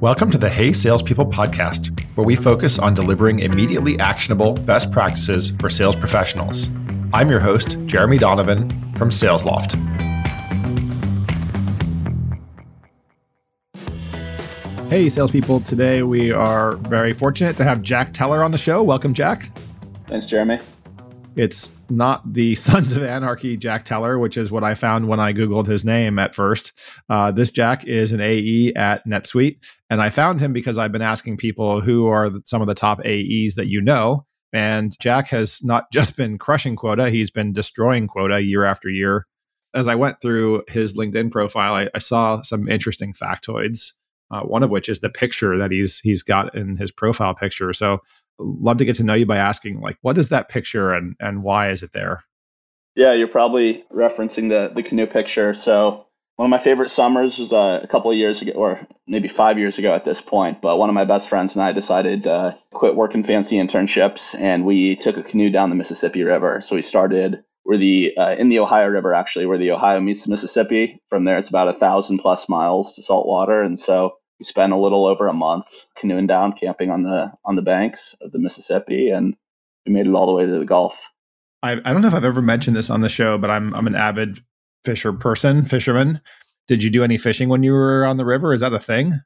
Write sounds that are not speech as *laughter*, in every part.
Welcome to the Hey Salespeople podcast, where we focus on delivering immediately actionable best practices for sales professionals. I'm your host, Jeremy Donovan from SalesLoft. Hey, salespeople. Today we are very fortunate to have Jack Teller on the show. Welcome, Jack. Thanks, Jeremy. It's not the *laughs* Sons of Anarchy Jack Teller, which is what I found when I Googled his name at first. Uh, this Jack is an AE at NetSuite. And I found him because I've been asking people who are some of the top AEs that you know. And Jack has not *laughs* just been crushing quota, he's been destroying quota year after year. As I went through his LinkedIn profile, I, I saw some interesting factoids. Uh, one of which is the picture that he's he's got in his profile picture. So love to get to know you by asking like what is that picture and and why is it there? Yeah you're probably referencing the the canoe picture. So one of my favorite summers was uh, a couple of years ago or maybe five years ago at this point but one of my best friends and i decided to quit working fancy internships and we took a canoe down the mississippi river. So we started where the uh, in the ohio river actually where the ohio meets the mississippi. From there it's about a thousand plus miles to saltwater and so we spent a little over a month canoeing down, camping on the on the banks of the Mississippi, and we made it all the way to the Gulf. I, I don't know if I've ever mentioned this on the show, but I'm I'm an avid fisher person, fisherman. Did you do any fishing when you were on the river? Is that a thing?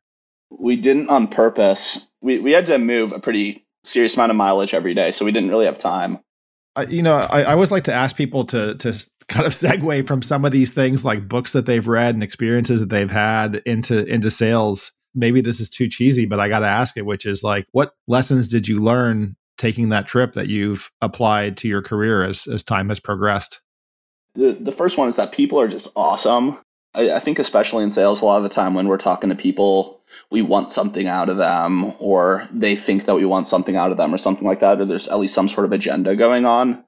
We didn't on purpose. We we had to move a pretty serious amount of mileage every day, so we didn't really have time. I, you know, I, I always like to ask people to to *laughs* kind of segue from some of these things like books that they've read and experiences that they've had into into sales maybe this is too cheesy, but I got to ask it, which is like, what lessons did you learn taking that trip that you've applied to your career as, as time has progressed? The, the first one is that people are just awesome. I, I think, especially in sales, a lot of the time when we're talking to people, we want something out of them, or they think that we want something out of them, or something like that, or there's at least some sort of agenda going on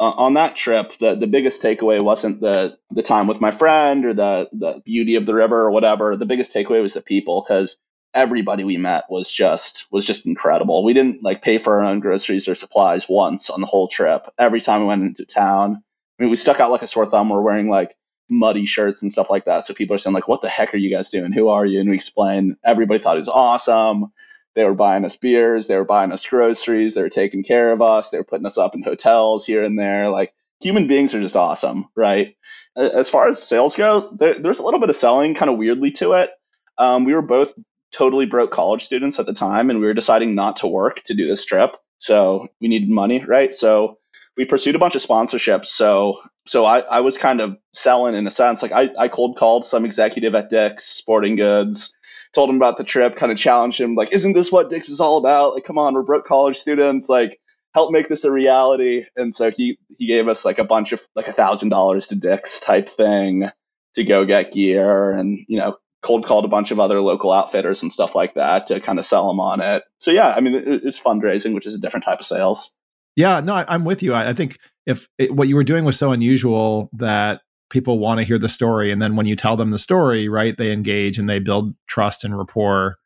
uh, on that trip, the, the biggest takeaway wasn't the the time with my friend or the the beauty of the river or whatever. The biggest takeaway was the people because everybody we met was just was just incredible. We didn't like pay for our own groceries or supplies once on the whole trip. Every time we went into town, I mean, we stuck out like a sore thumb. We're wearing like muddy shirts and stuff like that. So people are saying like, "What the heck are you guys doing? Who are you?" And we explain. Everybody thought it was awesome. They were buying us beers, they were buying us groceries, they were taking care of us, they were putting us up in hotels here and there. Like human beings are just awesome, right? As far as sales go, there, there's a little bit of selling kind of weirdly to it. Um, we were both totally broke college students at the time, and we were deciding not to work to do this trip. So we needed money, right? So we pursued a bunch of sponsorships. So so I, I was kind of selling in a sense. Like I, I cold called some executive at Dick's Sporting Goods told him about the trip, kind of challenged him, like, isn't this what Dick's is all about? Like, come on, we're broke college students, like, help make this a reality. And so he he gave us like a bunch of like a thousand dollars to Dick's type thing to go get gear and you know cold called a bunch of other local outfitters and stuff like that to kind of sell them on it. So yeah, I mean it, it's fundraising, which is a different type of sales. Yeah, no, I, am with you. I, I think if it, what you were doing was so unusual that people want to hear the story and then when you tell them the story right they engage and they build trust and rapport.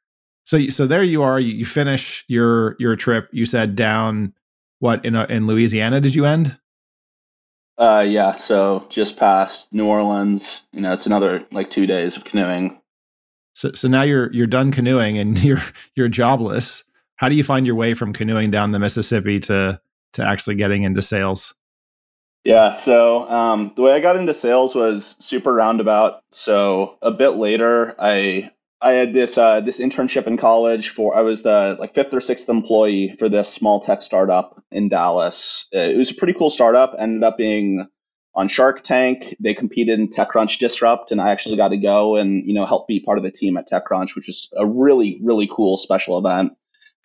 So so there you are you, you finish your your trip. You said down what in a, in louisiana did you end? Uh yeah so just past new orleans you know it's another like two days of canoeing. So so now you're you're done canoeing and *laughs* you're you're jobless. How do you find your way from canoeing down the mississippi to to actually getting into sales yeah, so um, the way I got into sales was super roundabout. So a bit later, I I had this uh, this internship in college for I was the like fifth or sixth employee for this small tech startup in Dallas. Uh, it was a pretty cool startup. Ended up being on Shark Tank. They competed in TechCrunch Disrupt, and I actually got to go and you know help be part of the team at TechCrunch, which was a really really cool special event.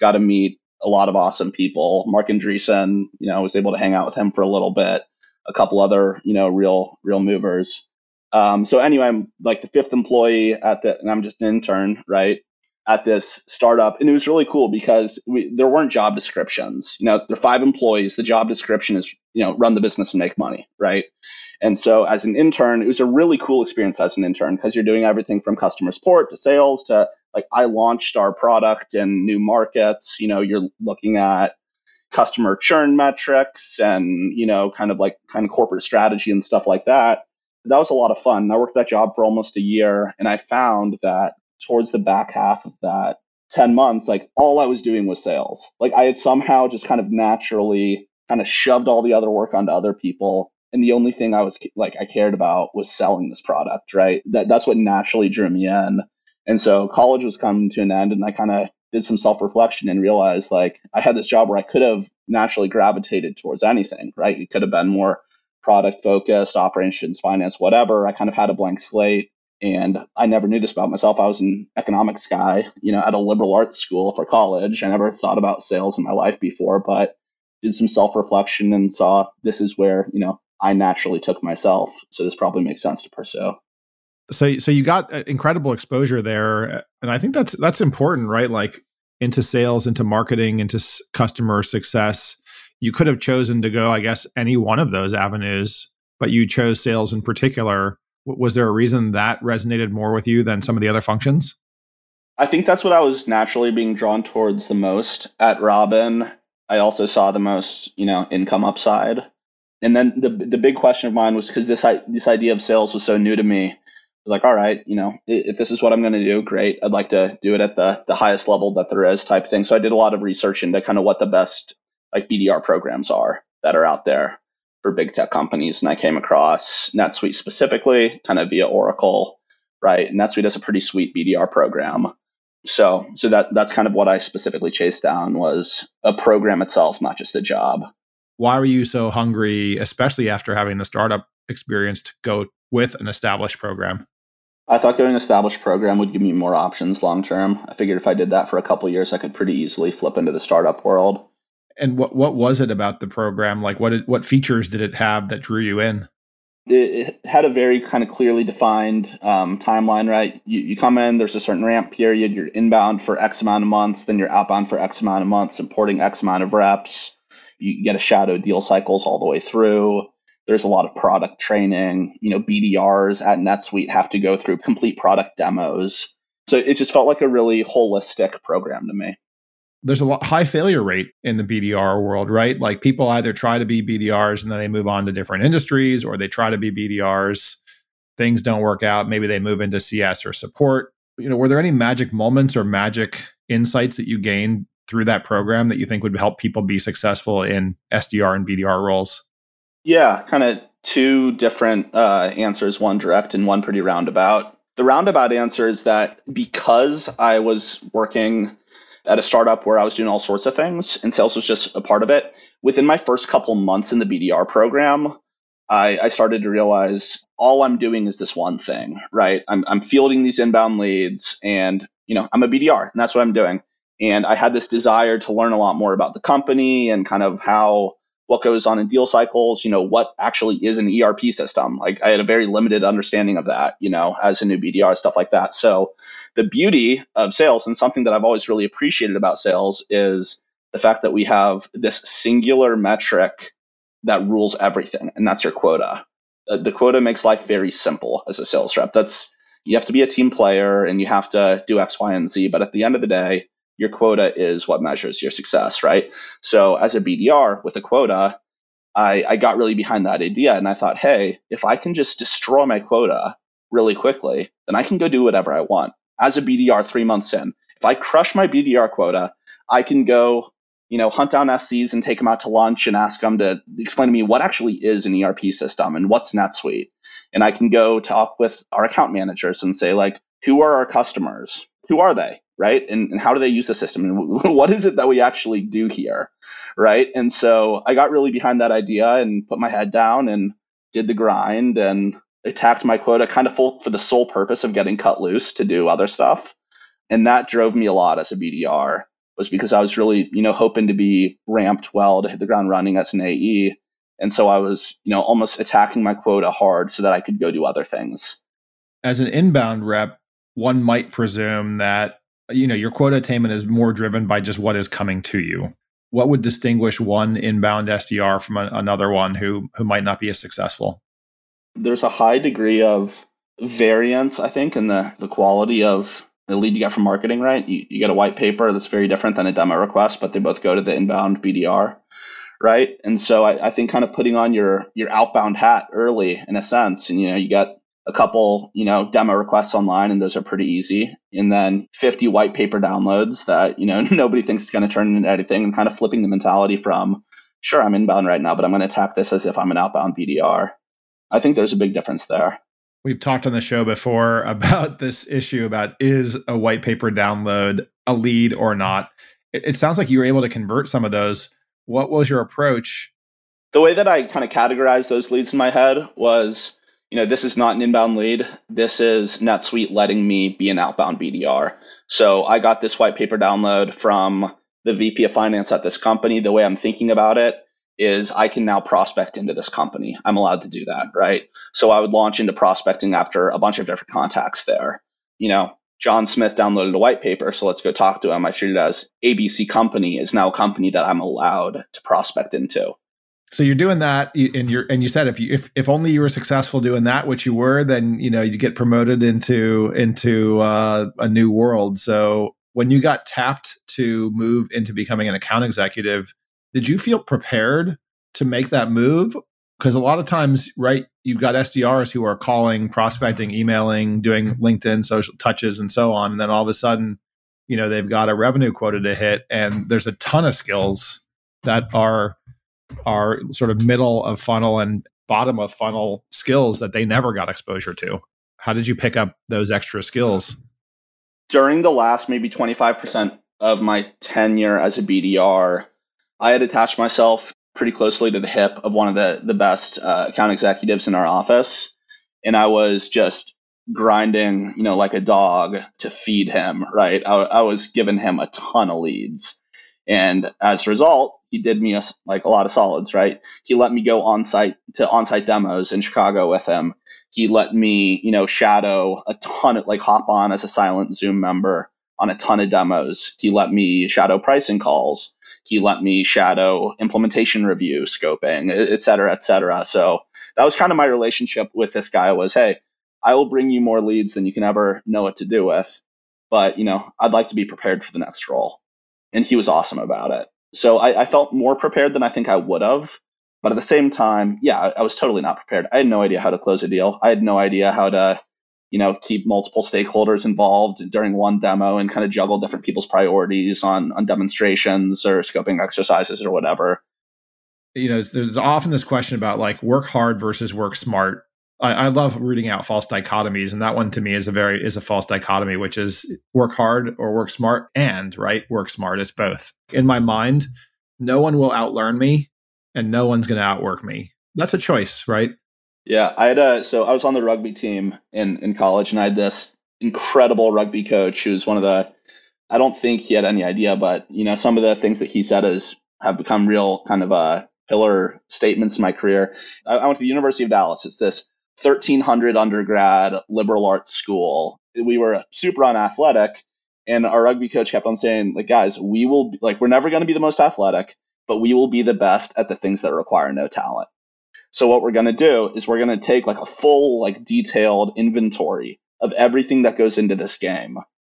Got to meet a lot of awesome people. Marc Andreessen, you know, I was able to hang out with him for a little bit a couple other you know real real movers. Um, so anyway, I'm like the fifth employee at the, and I'm just an intern, right, at this startup, and it was really cool because we, there weren't job descriptions. You know, there are five employees. The job description is you know run the business and make money, right? And so as an intern, it was a really cool experience as an intern because you're doing everything from customer support to sales to like I launched our product in new markets. You know, you're looking at customer churn metrics and you know kind of like kind of corporate strategy and stuff like that that was a lot of fun i worked that job for almost a year and i found that towards the back half of that 10 months, like all I was doing was sales. Like I had somehow just kind of naturally kind of shoved all the other work onto other people. And the only thing I was like, I cared about was selling this product, right? That, that's what naturally drew me in. And so college was coming to an end and I kind of did some self reflection and realized like I had this job where I could have naturally gravitated towards anything, right? It could have been more product focused, operations, finance, whatever. I kind of had a blank slate. And I never knew this about myself. I was an economics guy, you know, at a liberal arts school for college. I never thought about sales in my life before, but did some self reflection and saw this is where, you know, I naturally took myself. So this probably makes sense to pursue. So, so you got uh, incredible exposure there, and I think that's that's important, right? Like into sales, into marketing, into customer success. You could have chosen to go, I guess, any one of those avenues, but you chose sales in particular was there a reason that resonated more with you than some of the other functions? I think that's what I was naturally being drawn towards the most at Robin. I also saw the most, you know, income upside. And then the the big question of mine was because this this idea of sales was so new to me. Was like, all right, you know, if this is what I'm going to do, great. I'd like to do it at the the highest level that there is, type thing. So I did a lot of research into kind of what the best like BDR programs are that are out there for big tech companies. And I came across NetSuite specifically, kind of via Oracle, right? And NetSuite has a pretty sweet BDR program. So, so that that's kind of what I specifically chased down was a program itself, not just a job. Why were you so hungry, especially after having the startup experience, to go with an established program? I thought going an established program would give me more options long term. I figured if I did that for a couple years, I could pretty easily flip into the startup world and what what was it about the program? Like what what features did it have that drew you in? It, had a very kind of clearly defined um, timeline, right? You, you come in, there's a certain ramp period. You're inbound for X amount of months, then you're outbound for X amount of months, supporting X amount of reps. You get a shadow deal cycles all the way through. There's a lot of product training. You know, BDRs at NetSuite have to go through complete product demos. So it just felt like a really holistic program to me there's a lot, high failure rate in the BDR world, right? Like people either try to be BDRs and then they move on to different industries, or they try to be BDRs, things don't work out. Maybe they move into CS or support. You know, were there any magic moments or magic insights that you gained through that program that you think would help people be successful in SDR and BDR roles? Yeah, kind of two different uh, answers, one direct and one pretty roundabout. The roundabout answer is that because I was working at a startup where I was doing all sorts of things, and sales was just a part of it. Within my first couple months in the BDR program, I, I started to realize all I'm doing is this one thing, right? I'm, I'm fielding these inbound leads, and you know I'm a BDR, and that's what I'm doing. And I had this desire to learn a lot more about the company and kind of how what goes on in deal cycles, you know, what actually is an ERP system. Like I had a very limited understanding of that, you know, as a new BDR, stuff like that. So the beauty of sales and something that I've always really appreciated about sales is the fact that we have this singular metric that rules everything, and that's your quota. Uh, the quota makes life very simple as a sales rep. That's you have to be a team player and you have to do X, Y, and Z. But at the end of the day, your quota is what measures your success, right? So as a BDR with a quota, I, I got really behind that idea and I thought, hey, if I can just destroy my quota really quickly, then I can go do whatever I want. As a BDR three months in, if I crush my BDR quota, I can go, you know, hunt down SCs and take them out to lunch and ask them to explain to me what actually is an ERP system and what's NetSuite. And I can go talk with our account managers and say, like, who are our customers? Who are they? Right? And, and how do they use the system? And *laughs* what is it that we actually do here, right? And so I got really behind that idea and put my head down and did the grind and attacked my quota kind of full for the sole purpose of getting cut loose to do other stuff. And that drove me a lot as a BDR was because I was really, you know, hoping to be ramped well to hit the ground running as an AE. And so I was, you know, almost attacking my quota hard so that I could go do other things. As an inbound rep, one might presume that you know your quota attainment is more driven by just what is coming to you. What would distinguish one inbound sdr from a, another one who who might not be as successful? There's a high degree of variance i think in the the quality of the lead you get from marketing right? You, you get a white paper that's very different than a demo request but they both go to the inbound bdr right? And so I, I think kind of putting on your your outbound hat early in a sense and you know you get a couple, you know, demo requests online, and those are pretty easy. And then 50 white paper downloads that, you know, *laughs* nobody thinks is going to turn into anything and kind of flipping the mentality from, sure, I'm inbound right now, but I'm going to attack this as if I'm an outbound BDR. I think there's a big difference there. We've talked on the show before *laughs* about this issue about is a white paper download a lead or not. It, it sounds like you were able to convert some of those. What was your approach? The way that I kind of categorized those leads in my head was, you know, this is not an inbound lead. This is NetSuite letting me be an outbound BDR. So I got this white paper download from the VP of finance at this company. The way I'm thinking about it is I can now prospect into this company. I'm allowed to do that, right? So I would launch into prospecting after a bunch of different contacts there. You know, John Smith downloaded a white paper, so let's go talk to him. I treat it as ABC company is now a company that I'm allowed to prospect into. So you're doing that, and you're and you said if you if if only you were successful doing that, which you were, then you know you get promoted into into uh, a new world. So when you got tapped to move into becoming an account executive, did you feel prepared to make that move? Because a lot of times, right, you've got SDRs who are calling, prospecting, emailing, doing LinkedIn social touches, and so on. And then all of a sudden, you know, they've got a revenue quota to hit, and there's a ton of skills that are are sort of middle of funnel and bottom of funnel skills that they never got exposure to. How did you pick up those extra skills? During the last maybe 25% of my tenure as a BDR, I had attached myself pretty closely to the hip of one of the the best uh, account executives in our office, and I was just grinding, you know, like a dog to feed him. Right, I, I was giving him a ton of leads, and as a result, he did me a, like a lot of solids. Right, he let me go on site to on site demos in Chicago with him. He let me, you know, shadow a ton of like hop on as a silent Zoom member on a ton of demos. He let me shadow pricing calls he let me shadow implementation review, scoping, et cetera, et cetera. So that was kind of my relationship with this guy was, hey, I will bring you more leads than you can ever know what to do with. But, you know, I'd like to be prepared for the next role. And he was awesome about it. So I, I felt more prepared than I think I would have. But at the same time, yeah, I, I was totally not prepared. I had no idea how to close a deal. I had no idea how to you know, keep multiple stakeholders involved during one demo and kind of juggle different people's priorities on on demonstrations or scoping exercises or whatever. You know, there's often this question about like work hard versus work smart. I, I love rooting out false dichotomies, and that one to me is a very is a false dichotomy, which is work hard or work smart, and right work smart is both. In my mind, no one will outlearn me, and no one's going to outwork me. That's a choice, right? Yeah, I had a so I was on the rugby team in in college, and I had this incredible rugby coach who was one of the. I don't think he had any idea, but you know, some of the things that he said is have become real kind of uh, pillar statements in my career. I, I went to the University of Dallas. It's this 1300 undergrad liberal arts school. We were super unathletic, and our rugby coach kept on saying, like, guys, we will like we're never going to be the most athletic, but we will be the best at the things that require no talent. So what we're going to do is we're going to take like a full, like detailed inventory of everything that goes into this game.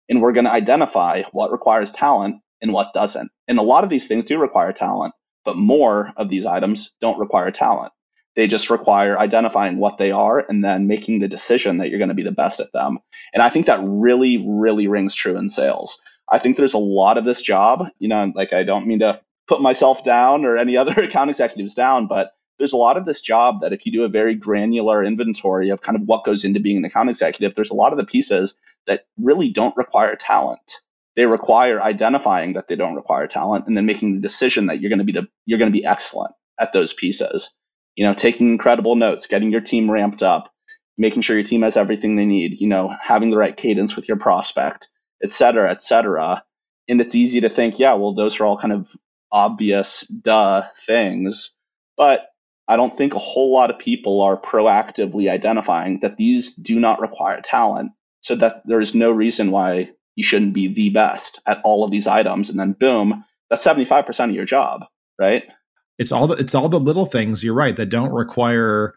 And we're going to identify what requires talent and what doesn't. And a lot of these things do require talent, but more of these items don't require talent. They just require identifying what they are and then making the decision that you're going to be the best at them. And I think that really, really rings true in sales. I think there's a lot of this job, you know, like I don't mean to put myself down or any *laughs* other account executives down, but there's a lot of this job that if you do a very granular inventory of kind of what goes into being an account executive, there's a lot of the pieces that really don't require talent. They require identifying that they don't require talent and then making the decision that you're going to be the you're going to be excellent at those pieces. You know, taking incredible notes, getting your team ramped up, making sure your team has everything they need, you know, having the right cadence with your prospect, et cetera, et cetera. And it's easy to think, yeah, well, those are all kind of obvious, duh things. But I don't think a whole lot of people are proactively identifying that these do not require talent, so that there's no reason why you shouldn't be the best at all of these items. And then boom, that's 75% of your job, right? It's all the it's all the little things, you're right, that don't require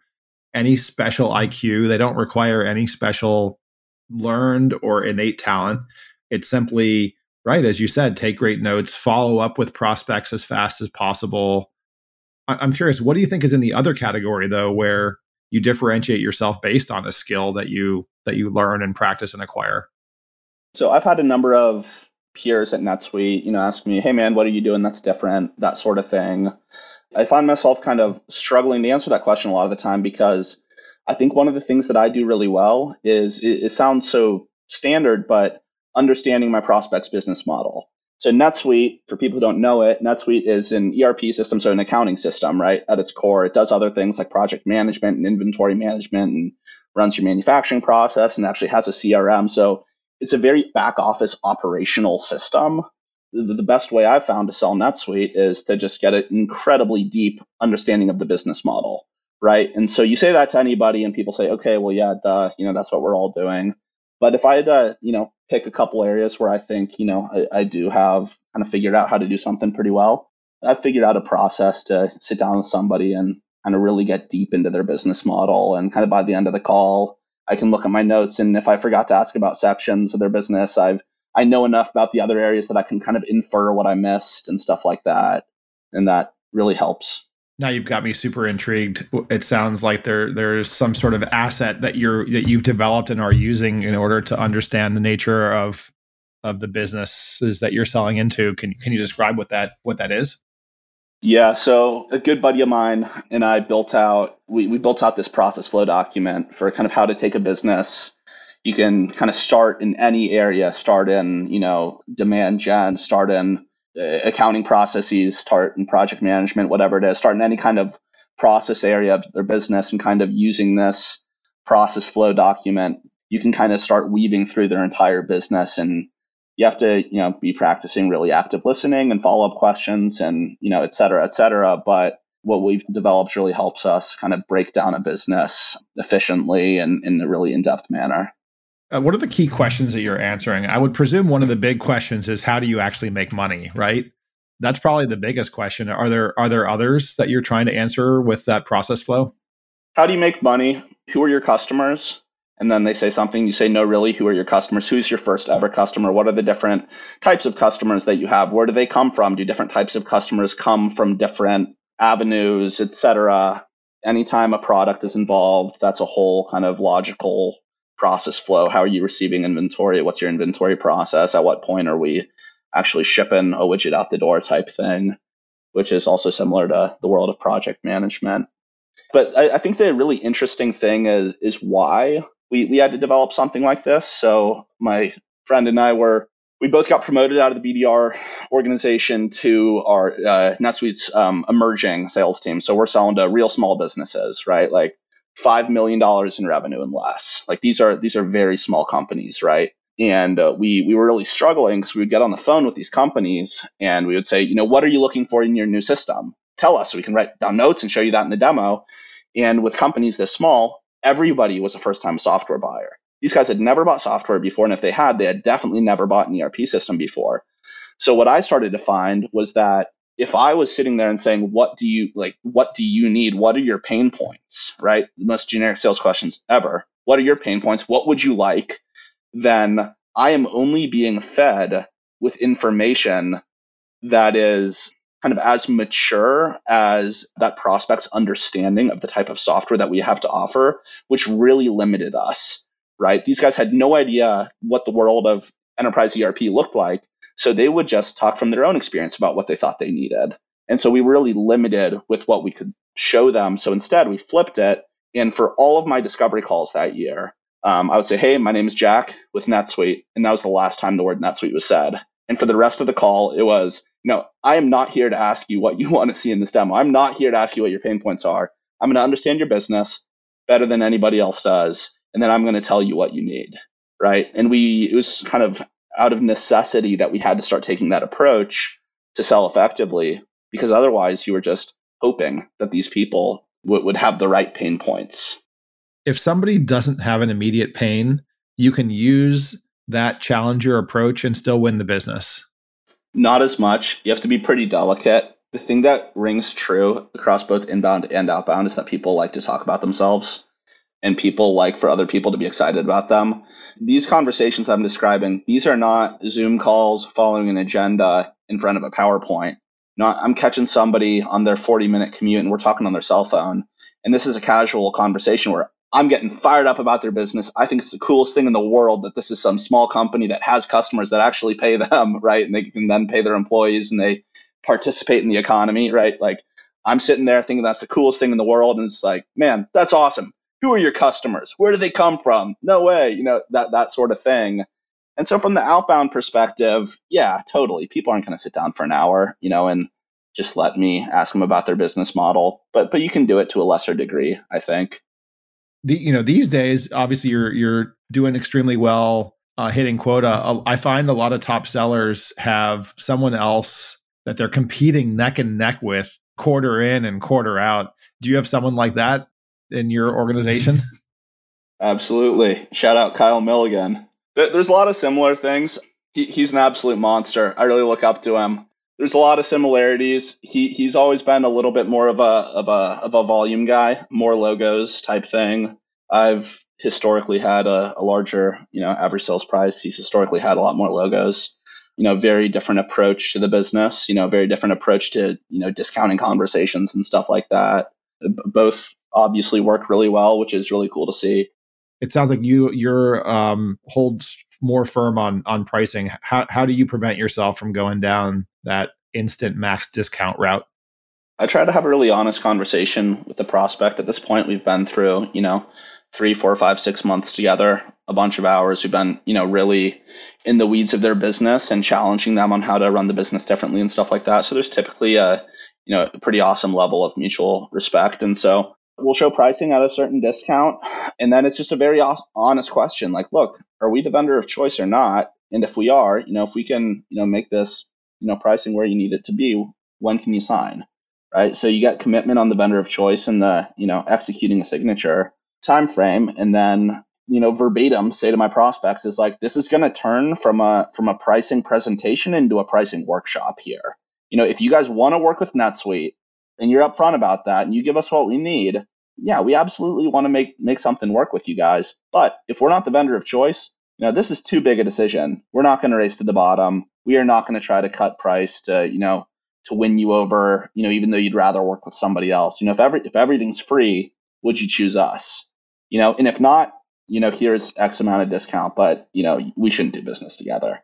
any special IQ. They don't require any special learned or innate talent. It's simply, right, as you said, take great notes, follow up with prospects as fast as possible, I'm curious, what do you think is in the other category though, where you differentiate yourself based on a skill that you that you learn and practice and acquire? So I've had a number of peers at NetSuite, you know, ask me, "Hey man, what are you doing that's different?" that sort of thing. I find myself kind of struggling to answer that question a lot of the time because I think one of the things that I do really well is it, it sounds so standard, but understanding my prospect's business model. So NetSuite, for people who don't know it, NetSuite is an ERP system, so an accounting system, right? At its core, it does other things like project management and inventory management and runs your manufacturing process and actually has a CRM. So it's a very back office operational system. The, best way I've found to sell NetSuite is to just get an incredibly deep understanding of the business model, right? And so you say that to anybody and people say, okay, well, yeah, duh, you know, that's what we're all doing. But if I had to, you know, pick a couple areas where I think, you know, I, I do have kind of figured out how to do something pretty well, I've figured out a process to sit down with somebody and kind of really get deep into their business model. And kind of by the end of the call, I can look at my notes. And if I forgot to ask about sections of their business, I've I know enough about the other areas that I can kind of infer what I missed and stuff like that. And that really helps now you've got me super intrigued. It sounds like there there's some sort of asset that you're that you've developed and are using in order to understand the nature of of the businesses that you're selling into. Can can you describe what that what that is? Yeah, so a good buddy of mine and I built out we, we built out this process flow document for kind of how to take a business. You can kind of start in any area, start in, you know, demand gen, start in uh, accounting processes, start in project management, whatever it is, start in any kind of process area of their business and kind of using this process flow document, you can kind of start weaving through their entire business and you have to, you know, be practicing really active listening and follow up questions and, you know, et cetera, et cetera. But what we've developed really helps us kind of break down a business efficiently and in a really in depth manner. Uh, what are the key questions that you're answering? I would presume one of the big questions is how do you actually make money, right? That's probably the biggest question. Are there are there others that you're trying to answer with that process flow? How do you make money? Who are your customers? And then they say something, you say, no, really, who are your customers? Who's your first ever customer? What are the different types of customers that you have? Where do they come from? Do different types of customers come from different avenues, etc.? Anytime a product is involved, that's a whole kind of logical process flow. How are you receiving inventory? What's your inventory process? At what point are we actually shipping a widget out the door type thing, which is also similar to the world of project management. But I, I think the really interesting thing is is why we, we had to develop something like this. So my friend and I were we both got promoted out of the BDR organization to our uh, NetSuite's um, emerging sales team. So we're selling to real small businesses, right? Like five million dollars in revenue and less. Like these are these are very small companies, right? And uh, we we were really struggling because we would get on the phone with these companies and we would say, you know, what are you looking for in your new system? Tell us so we can write down notes and show you that in the demo. And with companies this small, everybody was a first time software buyer. These guys had never bought software before, and if they had, they had definitely never bought an ERP system before. So what I started to find was that if I was sitting there and saying, what do you like, what do you need? What are your pain points? Right? The most generic sales questions ever. What are your pain points? What would you like? Then I am only being fed with information that is kind of as mature as that prospect's understanding of the type of software that we have to offer, which really limited us, right? These guys had no idea what the world of enterprise ERP looked like. So they would just talk from their own experience about what they thought they needed. And so we were really limited with what we could show them. So instead, we flipped it. And for all of my discovery calls that year, um, I would say, Hey, my name is Jack with NetSuite. And that was the last time the word NetSuite was said. And for the rest of the call, it was, no, I am not here to ask you what you *laughs* want to see in this demo. I'm not here to ask you what your pain points are. I'm going to understand your business better than anybody else does. And then I'm going to tell you what you need. Right. And we, it was kind of out of necessity that we had to start taking that approach to sell effectively because otherwise you were just hoping that these people w- would have the right pain points. If somebody doesn't have an immediate pain, you can use that challenger approach and still win the business. Not as much. You have to be pretty delicate. The thing that rings true across both inbound and outbound is that people like to talk about themselves and people like for other people to be excited about them. These conversations I'm describing, these are not Zoom calls following an agenda in front of a PowerPoint. I'm catching somebody on their 40 minute commute and we're talking on their cell phone and this is a casual conversation where I'm getting fired up about their business. I think it's the coolest thing in the world that this is some small company that has customers that actually pay them, *laughs* right? And they can then pay their employees and they participate in the economy, right? Like I'm sitting there thinking that's the coolest thing in the world. And it's like, man, that's awesome. Who are your customers? Where do they come from? No way, you know, that, that sort of thing. And so from the outbound perspective, yeah, totally. People aren't going to sit down for an hour, you know, and just let me ask them about their business model. But but you can do it to a lesser degree, I think. The you know these days, obviously you're you're doing extremely well, uh, hitting quota. I find a lot of top sellers have someone else that they're competing neck and neck with quarter in and quarter out. Do you have someone like that in your organization? Absolutely. Shout out Kyle Milligan. There's a lot of similar things. He, he's an absolute monster. I really look up to him. There's a lot of similarities. He he's always been a little bit more of a of a of a volume guy, more logos type thing. I've historically had a, a larger, you know, average sales price. He's historically had a lot more logos. You know, very different approach to the business. You know, very different approach to you know discounting conversations and stuff like that. Both obviously work really well, which is really cool to see it sounds like you your um, holds more firm on on pricing. How how do you prevent yourself from going down that instant max discount route? I try to have a really honest conversation with the prospect. At this point, we've been through you know three, four, five, six months together, a bunch of hours. We've been you know really in the weeds of their business and challenging them on how to run the business differently and stuff like that. So there's typically a you know a pretty awesome level of mutual respect, and so we'll show pricing at a certain discount and then it's just a very honest question like look are we the vendor of choice or not? And if we are you know if we can you know make this you know pricing where you need it to be when can you sign right? So you get commitment on the vendor of choice and the you know executing a signature time frame and then you know verbatim say to my prospects is like this is going to turn from a from a pricing presentation into a pricing workshop here. You know if you guys want to work with netsuite and you're upfront about that and you give us what we need, yeah, we absolutely want to make make something work with you guys. But if we're not the vendor of choice, you know, this is too big a decision. We're not going to race to the bottom. We are not going to try to cut price to, you know, to win you over, you know, even though you'd rather work with somebody else. You know, if every if everything's free, would you choose us? You know, and if not, you know, here's X amount of discount, but you know, we shouldn't do business together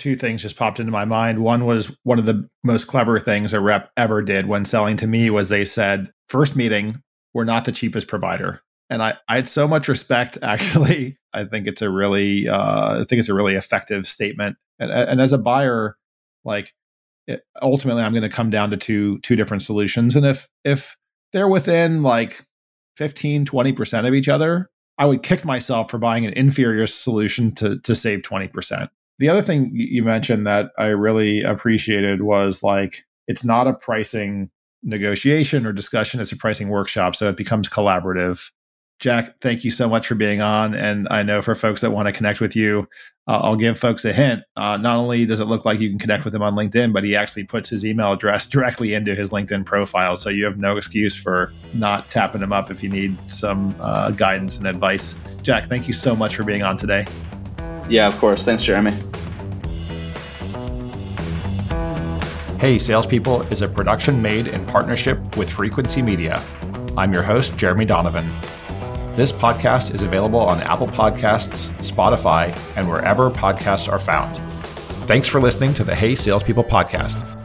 two things just popped into my mind. One was one of the most clever things a rep ever did when selling to me was they said, first meeting, we're not the cheapest provider. And I, I had so much respect *laughs* actually. I think it's a really uh, I think it's a really effective statement. And, and as a buyer, like it, ultimately I'm going to come down to two two different solutions. And if if they're within like 15, 20% of each other, I would kick myself for buying an inferior solution to to save 20%. The other thing you mentioned that I really appreciated was like it's not a pricing negotiation or discussion, it's a pricing workshop. So it becomes collaborative. Jack, thank you so much for being on. And I know for folks that want to connect with you, uh, I'll give folks a hint. Uh, not only does it look like you can connect with him on LinkedIn, but he actually puts his email address *laughs* directly into his LinkedIn profile. So you have no excuse for not tapping him up if you need some uh, guidance and advice. Jack, thank you so much for being on today. Yeah, of course. Thanks, Jeremy. Hey Salespeople is a production made in partnership with Frequency Media. I'm your host, Jeremy Donovan. This podcast is available on Apple Podcasts, Spotify, and wherever podcasts are found. Thanks for listening to the Hey Salespeople podcast.